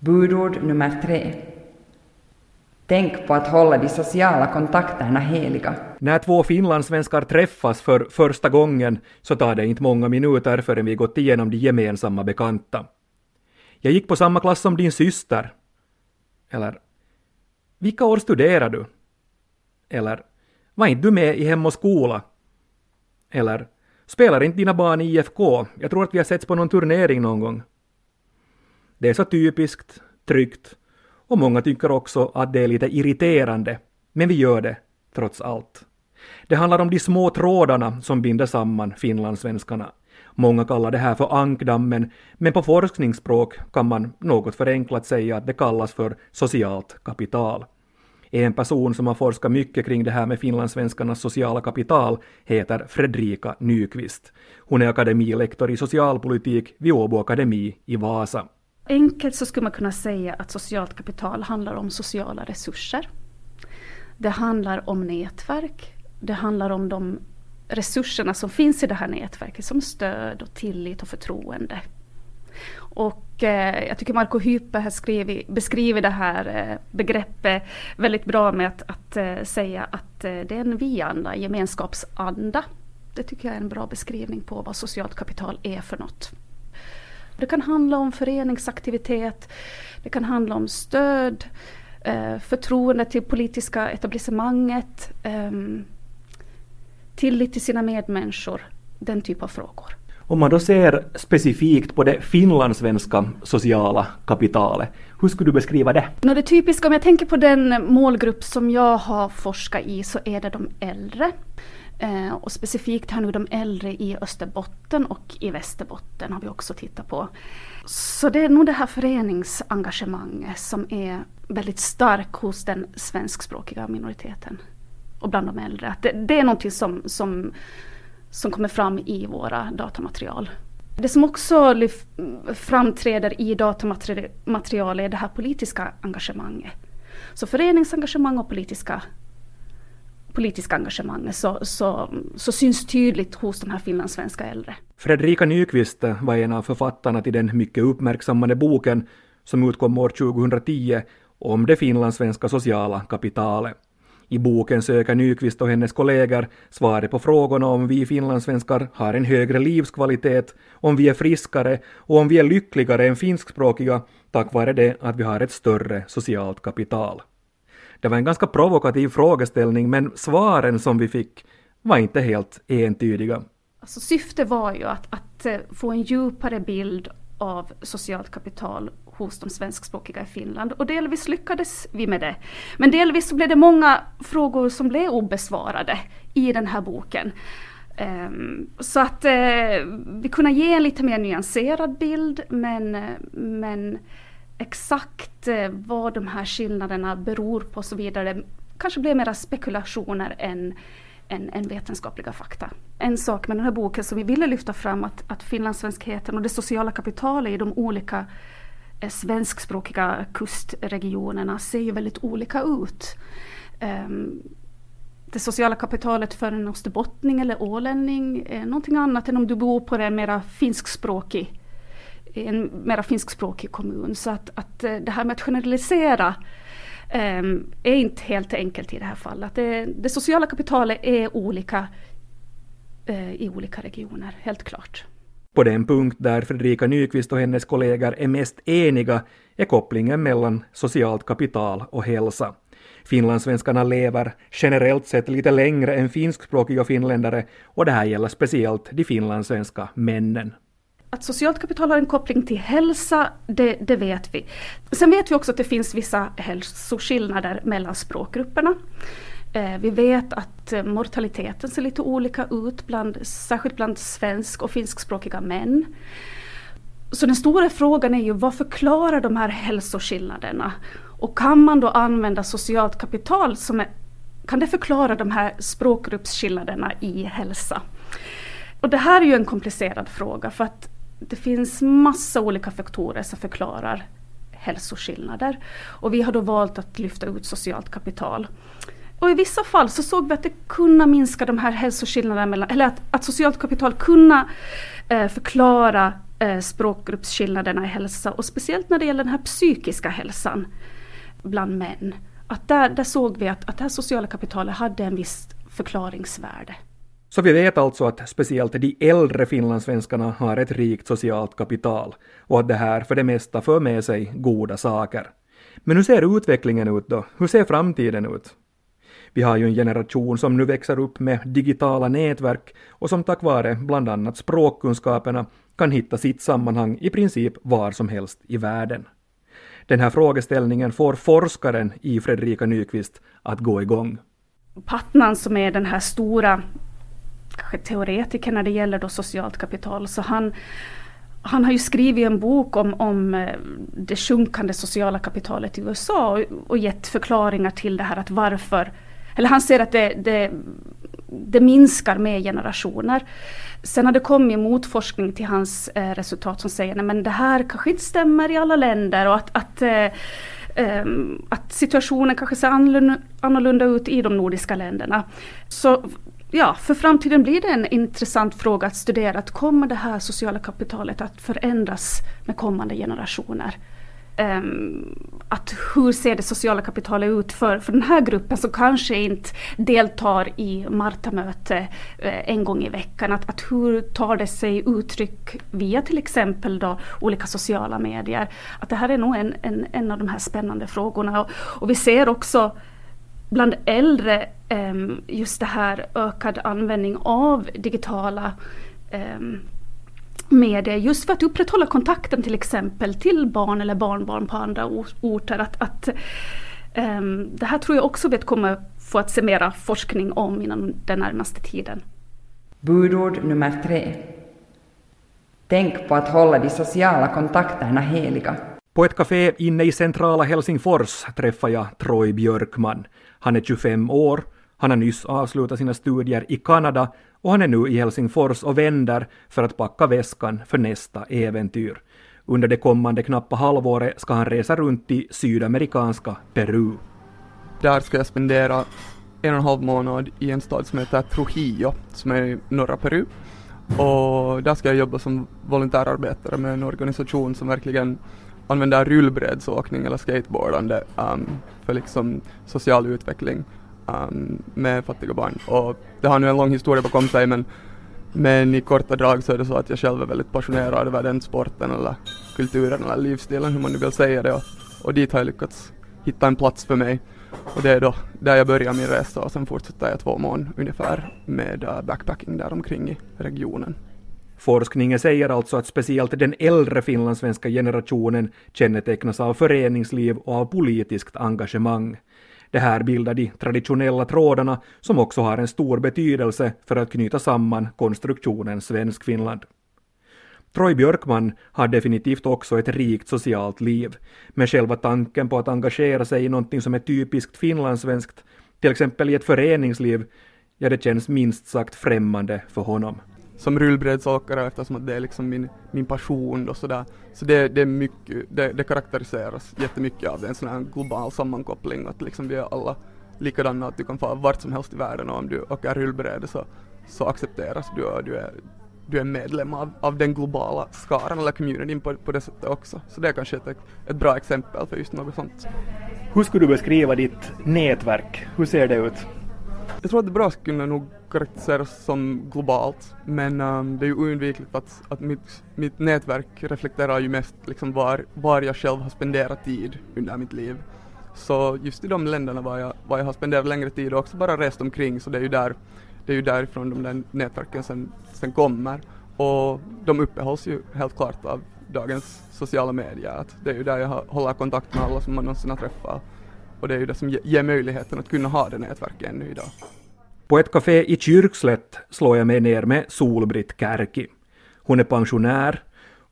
Budord nummer tre. Tänk på att hålla de sociala kontakterna heliga. När två finlandssvenskar träffas för första gången så tar det inte många minuter förrän vi gått igenom de gemensamma bekanta. Jag gick på samma klass som din syster. Eller, vilka år studerar du? Eller, var inte du med i Hem och skola? Eller, spelar inte dina barn i IFK? Jag tror att vi har setts på någon turnering någon gång. Det är så typiskt, tryggt och många tycker också att det är lite irriterande, men vi gör det trots allt. Det handlar om de små trådarna som binder samman finlandssvenskarna. Många kallar det här för ankdammen, men på forskningsspråk kan man något förenklat säga att det kallas för socialt kapital. En person som har forskat mycket kring det här med finlandssvenskarnas sociala kapital heter Fredrika Nyqvist. Hon är akademilektor i socialpolitik vid Åbo Akademi i Vasa. Enkelt så skulle man kunna säga att socialt kapital handlar om sociala resurser. Det handlar om nätverk. Det handlar om de resurserna som finns i det här nätverket som stöd och tillit och förtroende. Och eh, jag tycker Marco Hype skrivit, beskriver det här eh, begreppet väldigt bra med att, att eh, säga att eh, det är en vi-anda, gemenskapsanda. Det tycker jag är en bra beskrivning på vad socialt kapital är för något. Det kan handla om föreningsaktivitet, det kan handla om stöd, eh, förtroende till politiska etablissemanget, eh, tillit till sina medmänniskor, den typ av frågor. Om man då ser specifikt på det finlandssvenska sociala kapitalet, hur skulle du beskriva det? No, det typiska, om jag tänker på den målgrupp som jag har forskat i, så är det de äldre. Eh, och specifikt här nu de äldre i Österbotten och i Västerbotten har vi också tittat på. Så det är nog det här föreningsengagemanget som är väldigt starkt hos den svenskspråkiga minoriteten och bland de äldre. Att det, det är någonting som, som, som kommer fram i våra datamaterial. Det som också framträder i datamaterial är det här politiska engagemanget. Så föreningsengagemang och politiska politiska engagemanget så, så, så syns tydligt hos de här finlandssvenska äldre. Fredrika Nyqvist var en av författarna till den mycket uppmärksammade boken som utkom år 2010 om det finlandssvenska sociala kapitalet. I boken söker Nyqvist och hennes kollegor svaret på frågorna om vi finlandssvenskar har en högre livskvalitet, om vi är friskare och om vi är lyckligare än finskspråkiga tack vare det att vi har ett större socialt kapital. Det var en ganska provokativ frågeställning men svaren som vi fick var inte helt entydiga. Alltså, syftet var ju att, att eh, få en djupare bild av socialt kapital hos de svenskspråkiga i Finland och delvis lyckades vi med det. Men delvis så blev det många frågor som blev obesvarade i den här boken. Um, så att uh, vi kunde ge en lite mer nyanserad bild men, eh, men exakt eh, vad de här skillnaderna beror på och så vidare kanske blev mera spekulationer än, än, än, vetenskapliga fakta. En sak med den här boken som vi ville lyfta fram att, att finlandssvenskheten och det sociala kapitalet i de olika Eh, svenskspråkiga kustregionerna ser ju väldigt olika ut. Um, det sociala kapitalet för en österbottning eller ålänning är någonting annat än om du bor på en mera finskspråkig, en mera finskspråkig kommun. Så att, att eh, det här med att generalisera um, är inte helt enkelt i det här fallet. Det, det sociala kapitalet är olika uh, i olika regioner, helt klart. På den punkt där Fredrika Nyqvist och hennes kollegor är mest eniga är kopplingen mellan socialt kapital och hälsa. Finlandssvenskarna lever generellt sett lite längre än finskspråkiga finländare och det här gäller speciellt de finlandssvenska männen. Att socialt kapital har en koppling till hälsa, det, det, vet vi. Sen vet vi också att det finns vissa hälsoskillnader mellan språkgrupperna. Eh, vi vet att eh, mortaliteten ser lite olika ut, bland, särskilt bland svensk och finskspråkiga män. Så den stora frågan är ju vad förklarar de här hälsoskillnaderna? Och kan man då använda socialt kapital som är, kan det förklara de här språkgruppsskillnaderna i hälsa? Och det här är ju en komplicerad fråga för att det finns massa olika faktorer som förklarar hälsoskillnader. Och vi har då valt att lyfta ut socialt kapital. Och i vissa fall så såg vi att det kunde minska de här hälsoskillnaderna mellan, eller att, att socialt kapital kunde eh, förklara eh, språkgruppsskillnaderna i hälsa och speciellt när det gäller den här psykiska hälsan bland män. Att där, där såg vi att, att det här sociala kapitalet hade en viss förklaringsvärde. Så vi vet alltså att speciellt de äldre finlandssvenskarna har ett rikt socialt kapital och att det här för det mesta för med sig goda saker. Men hur ser utvecklingen ut då? Hur ser framtiden ut? Vi har ju en generation som nu växer upp med digitala nätverk och som tack vare bland annat språkkunskaperna kan hitta sitt sammanhang i princip var som helst i världen. Den här frågeställningen får forskaren i Fredrika Nyqvist att gå igång. Patnan som är den här stora teoretiker när det gäller då socialt kapital, så han, han har ju skrivit en bok om, om eh, det sjunkande sociala kapitalet i USA och, och gett förklaringar till det här att varför, eller han ser att det, det, det minskar med generationer. Sen har det kommit motforskning till hans eh, resultat som säger att det här kanske inte stämmer i alla länder och att, att eh, ehm, att situationen kanske ser annorlunda, annorlunda ut i de nordiska länderna. Så ja, för framtiden blir det en intressant fråga att studera. Att kommer det här sociala kapitalet att förändras med kommande generationer? Um, att hur ser det sociala kapitalet ut för, för den här gruppen som kanske inte deltar i Marta-möte eh, en gång i veckan. Att, att hur tar det sig uttryck via till exempel då olika sociala medier? Att det här är nog en, en, en av de här spännande frågorna. Och, och vi ser också bland äldre ehm, just det här ökad användning av digitala ehm, medier just för att upprätthålla kontakten till exempel till barn eller barnbarn på andra orter. Att, att ehm, det här tror jag också vi kommer få att se mera forskning om inom den närmaste tiden. Budord nummer tre. Tänk på att hålla de sociala kontakterna heliga. På ett café inne i centrala Helsingfors träffar jag Troy Björkman. Han är 25 år, han har nyss avslutat sina studier i Kanada och han är nu i Helsingfors och vänder för att packa väskan för nästa äventyr. Under det kommande knappa halvåret ska han resa runt i sydamerikanska Peru. Där ska jag spendera en och en halv månad i en stad som heter Trujillo, som är i norra Peru. Och där ska jag jobba som volontärarbetare med en organisation som verkligen använder rullbrädsåkning eller skateboardande um, för liksom social utveckling um, med fattiga barn. Och det har nu en lång historia bakom sig men, men i korta drag så är det så att jag själv är väldigt passionerad över den sporten eller kulturen eller livsstilen hur man nu vill säga det och, och dit har jag lyckats hitta en plats för mig. Och det är då där jag börjar min resa och sen fortsätter jag två månader ungefär med uh, backpacking där omkring i regionen. Forskningen säger alltså att speciellt den äldre finlandssvenska generationen kännetecknas av föreningsliv och av politiskt engagemang. Det här bildar de traditionella trådarna som också har en stor betydelse för att knyta samman konstruktionen Svensk-Finland. Troy Björkman har definitivt också ett rikt socialt liv, men själva tanken på att engagera sig i någonting som är typiskt finlandssvenskt, till exempel i ett föreningsliv, ja det känns minst sagt främmande för honom som rullbrädsåkare eftersom att det är liksom min, min passion och sådär. Så det, det är mycket, det, det karaktäriseras jättemycket av en sån här global sammankoppling att liksom vi är alla likadana att du kan få vart som helst i världen och om du åker rullbräde så, så accepteras du och du är, du är medlem av, av den globala skaran eller communityn på, på det sättet också. Så det är kanske ett, ett bra exempel för just något sånt. Hur skulle du beskriva ditt nätverk? Hur ser det ut? Jag tror att det bra skulle kunna nog karaktäriseras som globalt men um, det är ju oundvikligt att, att mitt, mitt nätverk reflekterar ju mest liksom var, var jag själv har spenderat tid under mitt liv. Så just i de länderna var jag, var jag har spenderat längre tid och också bara rest omkring så det är ju där det är ju därifrån de där nätverken sen, sen kommer och de uppehålls ju helt klart av dagens sociala medier. Att det är ju där jag håller kontakt med alla som man någonsin har träffat och det är ju det som ger möjligheten att kunna ha det nätverket ännu idag. På ett café i Kyrkslätt slår jag mig ner med Solbritt Kärki. Hon är pensionär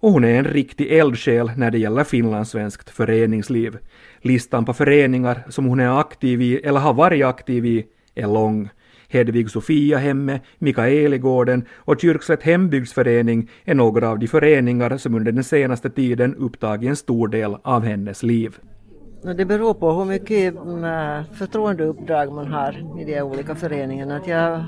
och hon är en riktig eldsjäl när det gäller finlandssvenskt föreningsliv. Listan på föreningar som hon är aktiv i eller har varit aktiv i är lång. Hedvig Sofia hemme, Mikaeligården och Kyrkslätt hembygdsförening är några av de föreningar som under den senaste tiden upptagit en stor del av hennes liv. Det beror på hur mycket mm, förtroendeuppdrag man har i de olika föreningarna. Att jag,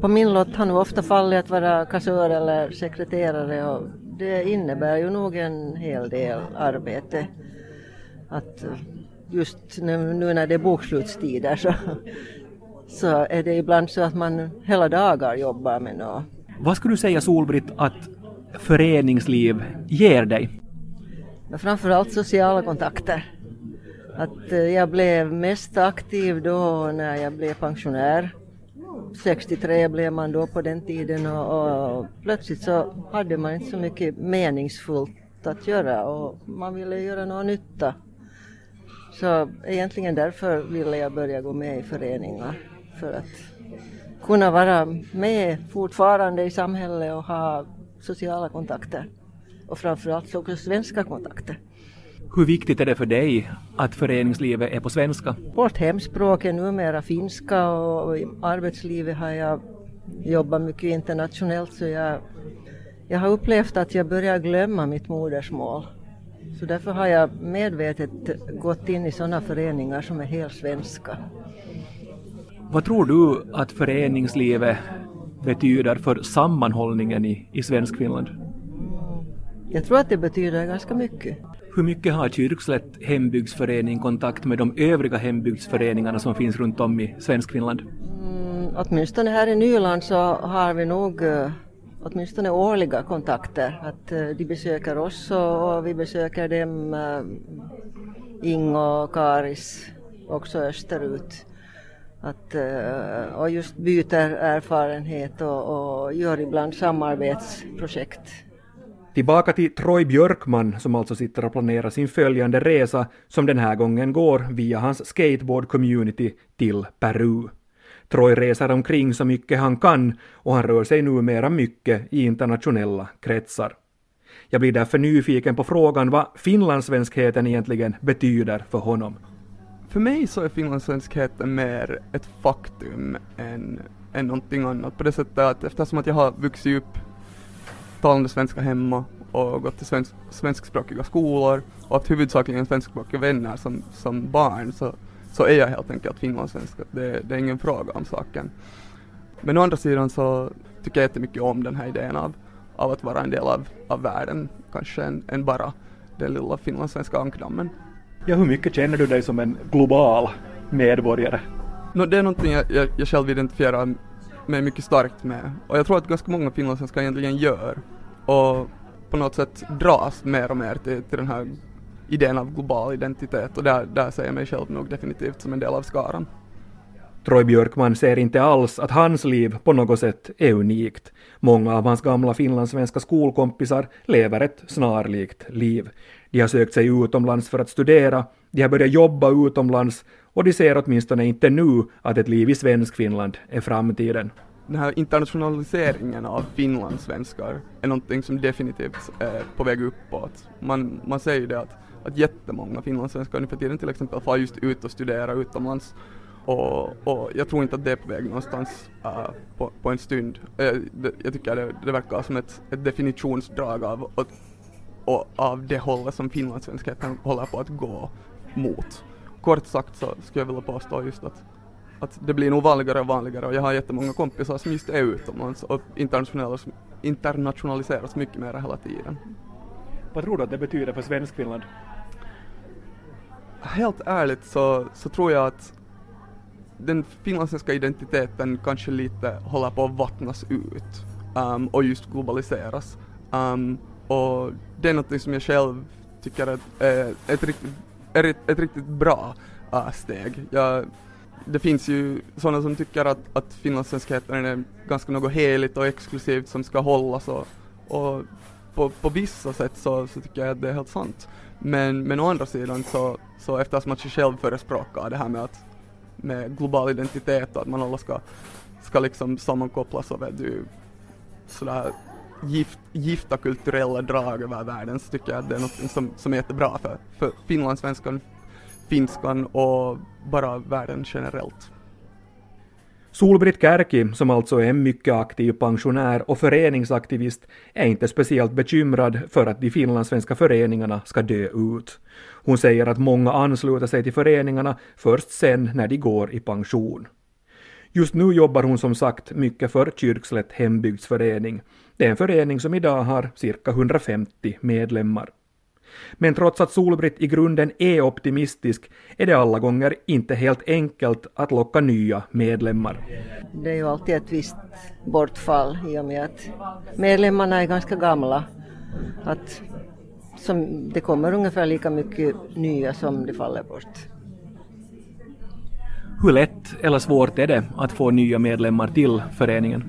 på min lott har nu ofta fallit att vara kassör eller sekreterare och det innebär ju nog en hel del arbete. Att just nu, nu när det är bokslutstider så, så är det ibland så att man hela dagar jobbar med något. Vad skulle du säga Solbritt att föreningsliv ger dig? Framförallt sociala kontakter. Att eh, jag blev mest aktiv då när jag blev pensionär. 63 blev man då på den tiden och, och plötsligt så hade man inte så mycket meningsfullt att göra och man ville göra någon nytta. Så egentligen därför ville jag börja gå med i föreningar. För att kunna vara med fortfarande i samhället och ha sociala kontakter. Och framförallt också svenska kontakter. Hur viktigt är det för dig att föreningslivet är på svenska? Vårt hemspråk är numera finska och i arbetslivet har jag jobbat mycket internationellt så jag, jag har upplevt att jag börjar glömma mitt modersmål. Så därför har jag medvetet gått in i sådana föreningar som är helt svenska. Vad tror du att föreningslivet betyder för sammanhållningen i, i Svenskfinland? Jag tror att det betyder ganska mycket. Hur mycket har Kyrkslätt hembygdsförening kontakt med de övriga hembygdsföreningarna som finns runt om i Svenskfinland? Mm, åtminstone här i Nyland så har vi nog eh, åtminstone årliga kontakter. Att eh, de besöker oss och, vi besöker dem, Ing Ingo och Karis, också österut. Att, och just byter erfarenhet och, och gör ibland samarbetsprojekt Tillbaka till Troy Björkman som alltså sitter och planerar sin följande resa som den här gången går via hans skateboard-community till Peru. Troy reser omkring så mycket han kan och han rör sig numera mycket i internationella kretsar. Jag blir därför nyfiken på frågan vad finlandssvenskheten egentligen betyder för honom. För mig så är finlandssvenskheten mer ett faktum än, än någonting annat på det sättet att eftersom att jag har vuxit upp talande svenska hemma och gått till svensk, svenskspråkiga skolor och haft huvudsakligen svenskspråkiga vänner som, som barn så, så är jag helt enkelt finlandssvensk. Det, det är ingen fråga om saken. Men å andra sidan så tycker jag jättemycket om den här idén av, av att vara en del av, av världen, kanske än, än bara den lilla finlandssvenska ankdammen. Ja, hur mycket känner du dig som en global medborgare? No, det är någonting jag, jag, jag själv identifierar mig mycket starkt med. Och jag tror att ganska många finlandssvenskar egentligen gör. Och på något sätt dras mer och mer till, till den här idén av global identitet och där, där ser jag mig själv nog definitivt som en del av skaran. Troy Björkman ser inte alls att hans liv på något sätt är unikt. Många av hans gamla finlandssvenska skolkompisar lever ett snarlikt liv. De har sökt sig utomlands för att studera, de har börjat jobba utomlands och de ser åtminstone inte nu att ett liv i Svenskfinland är framtiden. Den här internationaliseringen av finlandssvenskar är någonting som definitivt är på väg uppåt. Man, man säger det att, att jättemånga finlandssvenskar nu för tiden till exempel far just ut och studerar utomlands och, och, jag tror inte att det är på väg någonstans uh, på, på, en stund. Uh, det, jag tycker det, det verkar som ett, ett definitionsdrag av, och, och av det hållet som finlandssvenskheten håller på att gå mot kort sagt så skulle jag vilja påstå just att, att det blir nog vanligare och vanligare och jag har jättemånga kompisar som just är utomlands och internationaliseras mycket mer hela tiden. Vad tror du att det betyder för Svenskfinland? Helt ärligt så, så tror jag att den finlandssvenska identiteten kanske lite håller på att vattnas ut um, och just globaliseras. Um, och det är något som jag själv tycker är ett, ett riktigt ett, ett riktigt bra uh, steg. Jag, det finns ju sådana som tycker att, att finlandssvenskheten är ganska något heligt och exklusivt som ska hållas och, och på, på vissa sätt så, så tycker jag att det är helt sant. Men, men å andra sidan så, så eftersom att jag själv förespråkar det här med, att, med global identitet och att man alla ska, ska liksom sammankopplas och vet du, sådär gift, gifta kulturella drag över världen så tycker jag att det är något som, som är jättebra för, för finlandssvenskan, finskan och bara världen generellt. Solbritt Kärki, som alltså är en mycket aktiv pensionär och föreningsaktivist, är inte speciellt bekymrad för att de finlandssvenska föreningarna ska dö ut. Hon säger att många ansluter sig till föreningarna först sen när de går i pension. Just nu jobbar hon som sagt mycket för Kyrkslätt hembygdsförening. Det är en förening som idag har cirka 150 medlemmar. Men trots att Solbritt i grunden är optimistisk är det alla gånger inte helt enkelt att locka nya medlemmar. Det är ju alltid ett visst bortfall i och med att medlemmarna är ganska gamla. Att som, det kommer ungefär lika mycket nya som det faller bort. Hur lätt eller svårt är det att få nya medlemmar till föreningen?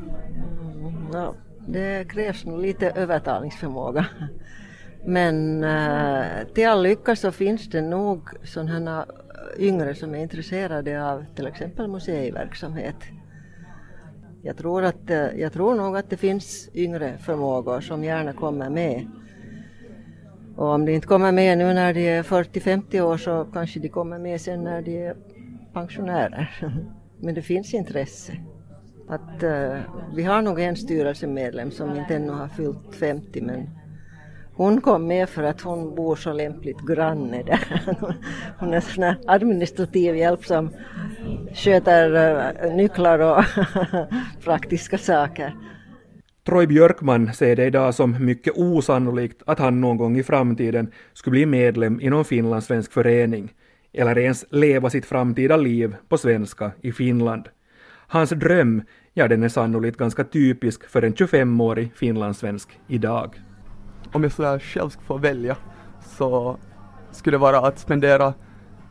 Mm, ja, det krävs nog lite övertalningsförmåga. Men äh, till all lycka så finns det nog sådana yngre som är intresserade av till exempel museiverksamhet. Jag tror, att, eh, jag tror nog att det finns yngre förmågor som gärna kommer med. Och om de inte kommer med nu när de är 40-50 år så kanske de kommer med sen när de är pensionärer. Men det finns intresse. Att, uh, vi har nog en styrelsemedlem som inte ännu har fyllt 50 men hon kom med för att hon bor så lämpligt granne där. Hon är sån administrativ hjälp som sköter uh, nycklar och praktiska saker. Troy Björkman ser det idag som mycket osannolikt att han någon gång i framtiden skulle bli medlem i någon finlandssvensk förening eller ens leva sitt framtida liv på svenska i Finland. Hans dröm, ja den är sannolikt ganska typisk för en 25-årig finlandssvensk idag. Om jag sådär själv skulle få välja så skulle det vara att spendera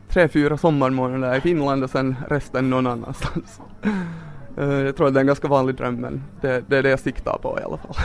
tre, fyra sommarmånader i Finland och sen resten någon annanstans. Eh, jag tror att det är en ganska vanlig dröm men det, det är det jag siktar på i alla fall.